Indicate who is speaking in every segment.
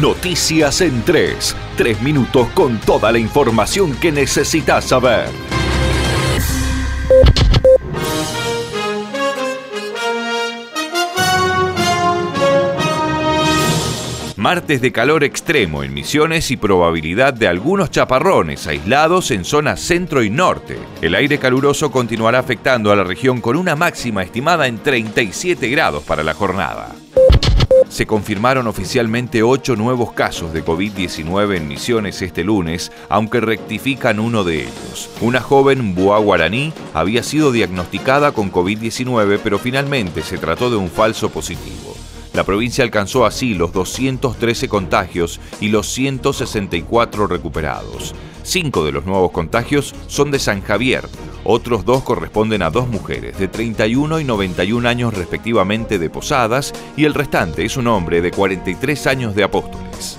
Speaker 1: Noticias en 3. Tres minutos con toda la información que necesitas saber. Martes de calor extremo en Misiones y probabilidad de algunos chaparrones aislados en zonas centro y norte. El aire caluroso continuará afectando a la región con una máxima estimada en 37 grados para la jornada se confirmaron oficialmente ocho nuevos casos de COVID-19 en Misiones este lunes, aunque rectifican uno de ellos. Una joven Bua Guaraní había sido diagnosticada con COVID-19, pero finalmente se trató de un falso positivo. La provincia alcanzó así los 213 contagios y los 164 recuperados. Cinco de los nuevos contagios son de San Javier, otros dos corresponden a dos mujeres de 31 y 91 años respectivamente de Posadas y el restante es un hombre de 43 años de Apóstoles.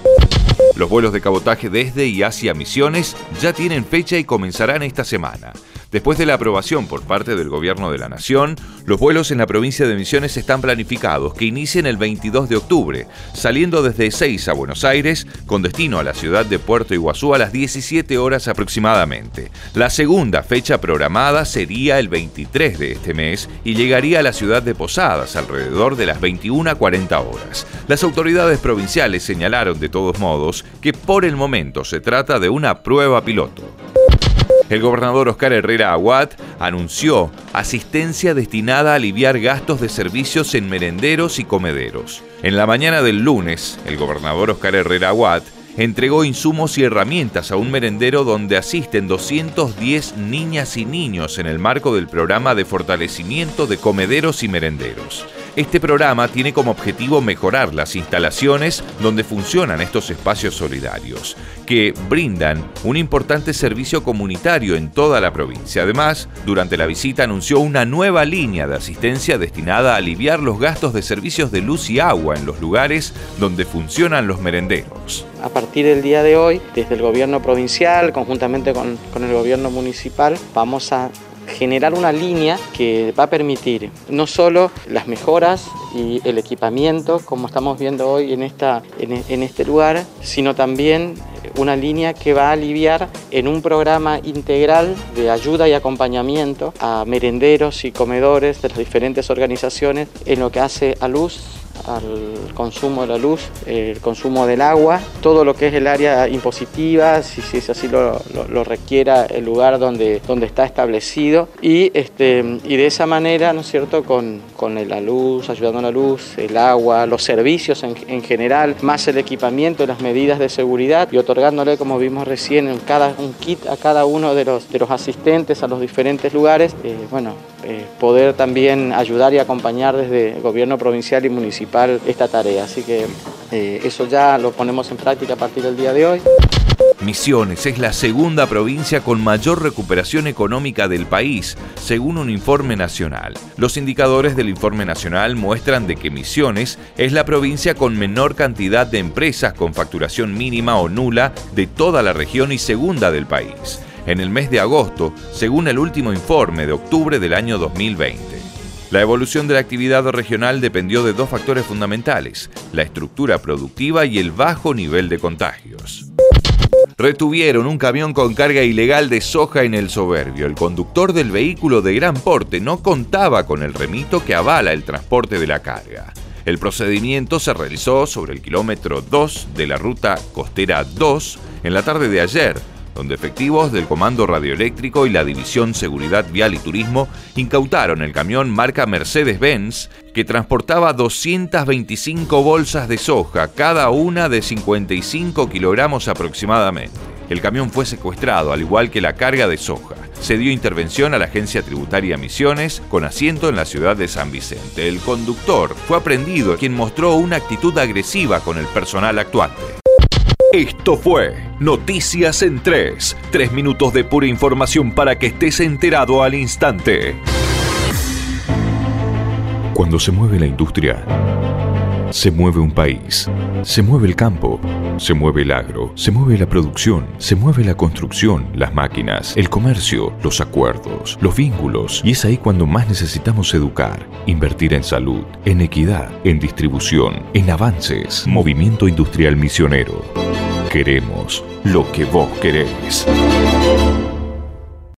Speaker 1: Los vuelos de cabotaje desde y hacia Misiones ya tienen fecha y comenzarán esta semana. Después de la aprobación por parte del Gobierno de la Nación, los vuelos en la provincia de Misiones están planificados que inicien el 22 de octubre, saliendo desde 6 a Buenos Aires con destino a la ciudad de Puerto Iguazú a las 17 horas aproximadamente. La segunda fecha programada sería el 23 de este mes y llegaría a la ciudad de Posadas alrededor de las 21 a 40 horas. Las autoridades provinciales señalaron de todos modos que por el momento se trata de una prueba piloto. El gobernador Oscar Herrera Aguad anunció asistencia destinada a aliviar gastos de servicios en merenderos y comederos. En la mañana del lunes, el gobernador Oscar Herrera Aguad entregó insumos y herramientas a un merendero donde asisten 210 niñas y niños en el marco del programa de fortalecimiento de comederos y merenderos. Este programa tiene como objetivo mejorar las instalaciones donde funcionan estos espacios solidarios, que brindan un importante servicio comunitario en toda la provincia. Además, durante la visita anunció una nueva línea de asistencia destinada a aliviar los gastos de servicios de luz y agua en los lugares donde funcionan los merenderos.
Speaker 2: A partir del día de hoy, desde el gobierno provincial, conjuntamente con, el gobierno municipal, vamos a generar una línea que va a permitir no solo las mejoras y el equipamiento, como estamos viendo hoy en, esta, en, este lugar, sino también una línea que va a aliviar en un programa integral de ayuda y acompañamiento a merenderos y comedores de las diferentes organizaciones en lo que hace a luz al consumo de la luz, el consumo del agua, todo lo que es el área impositiva, si, si así lo, requiera el lugar donde, donde está establecido y, este, y de esa manera, ¿no es cierto?, con, con la luz, ayudando a la luz, el agua, los servicios en, en general, más el equipamiento, las medidas de seguridad y otorgándole, como vimos recién, un, cada, un kit a cada uno de los, de los asistentes a los diferentes lugares, eh, bueno, eh, poder también ayudar y acompañar desde el gobierno provincial y esta tarea. Así que eh, eso ya lo ponemos en práctica a partir del día de hoy.
Speaker 1: Misiones es la segunda provincia con mayor recuperación económica del país, según un informe nacional. Los indicadores del informe nacional muestran de que Misiones es la provincia con menor cantidad de empresas con facturación mínima o nula de toda la región y segunda del país en el mes de agosto, según el último informe de octubre del año 2020. La evolución de la actividad regional dependió de dos factores fundamentales, la estructura productiva y el bajo nivel de contagios. Retuvieron un camión con carga ilegal de soja en el Soberbio. El conductor del vehículo de gran porte no contaba con el remito que avala el transporte de la carga. El procedimiento se realizó sobre el kilómetro 2 de la ruta costera 2 en la tarde de ayer, donde efectivos del Comando Radioeléctrico y la División Seguridad Vial y Turismo incautaron el camión marca Mercedes-Benz que transportaba 225 bolsas de soja, cada una de 55 kilogramos aproximadamente. El camión fue secuestrado, al igual que la carga de soja. Se dio intervención a la Agencia Tributaria Misiones, con asiento en la ciudad de San Vicente. El conductor fue aprendido, quien mostró una actitud agresiva con el personal actuante. Esto fue Noticias en 3. Tres minutos de pura información para que estés enterado al instante. Cuando se mueve la industria, se mueve un país, se mueve el campo, se mueve el agro, se mueve la producción, se mueve la construcción, las máquinas, el comercio, los acuerdos, los vínculos. Y es ahí cuando más necesitamos educar, invertir en salud, en equidad, en distribución, en avances. Movimiento Industrial Misionero. Queremos lo que vos querés.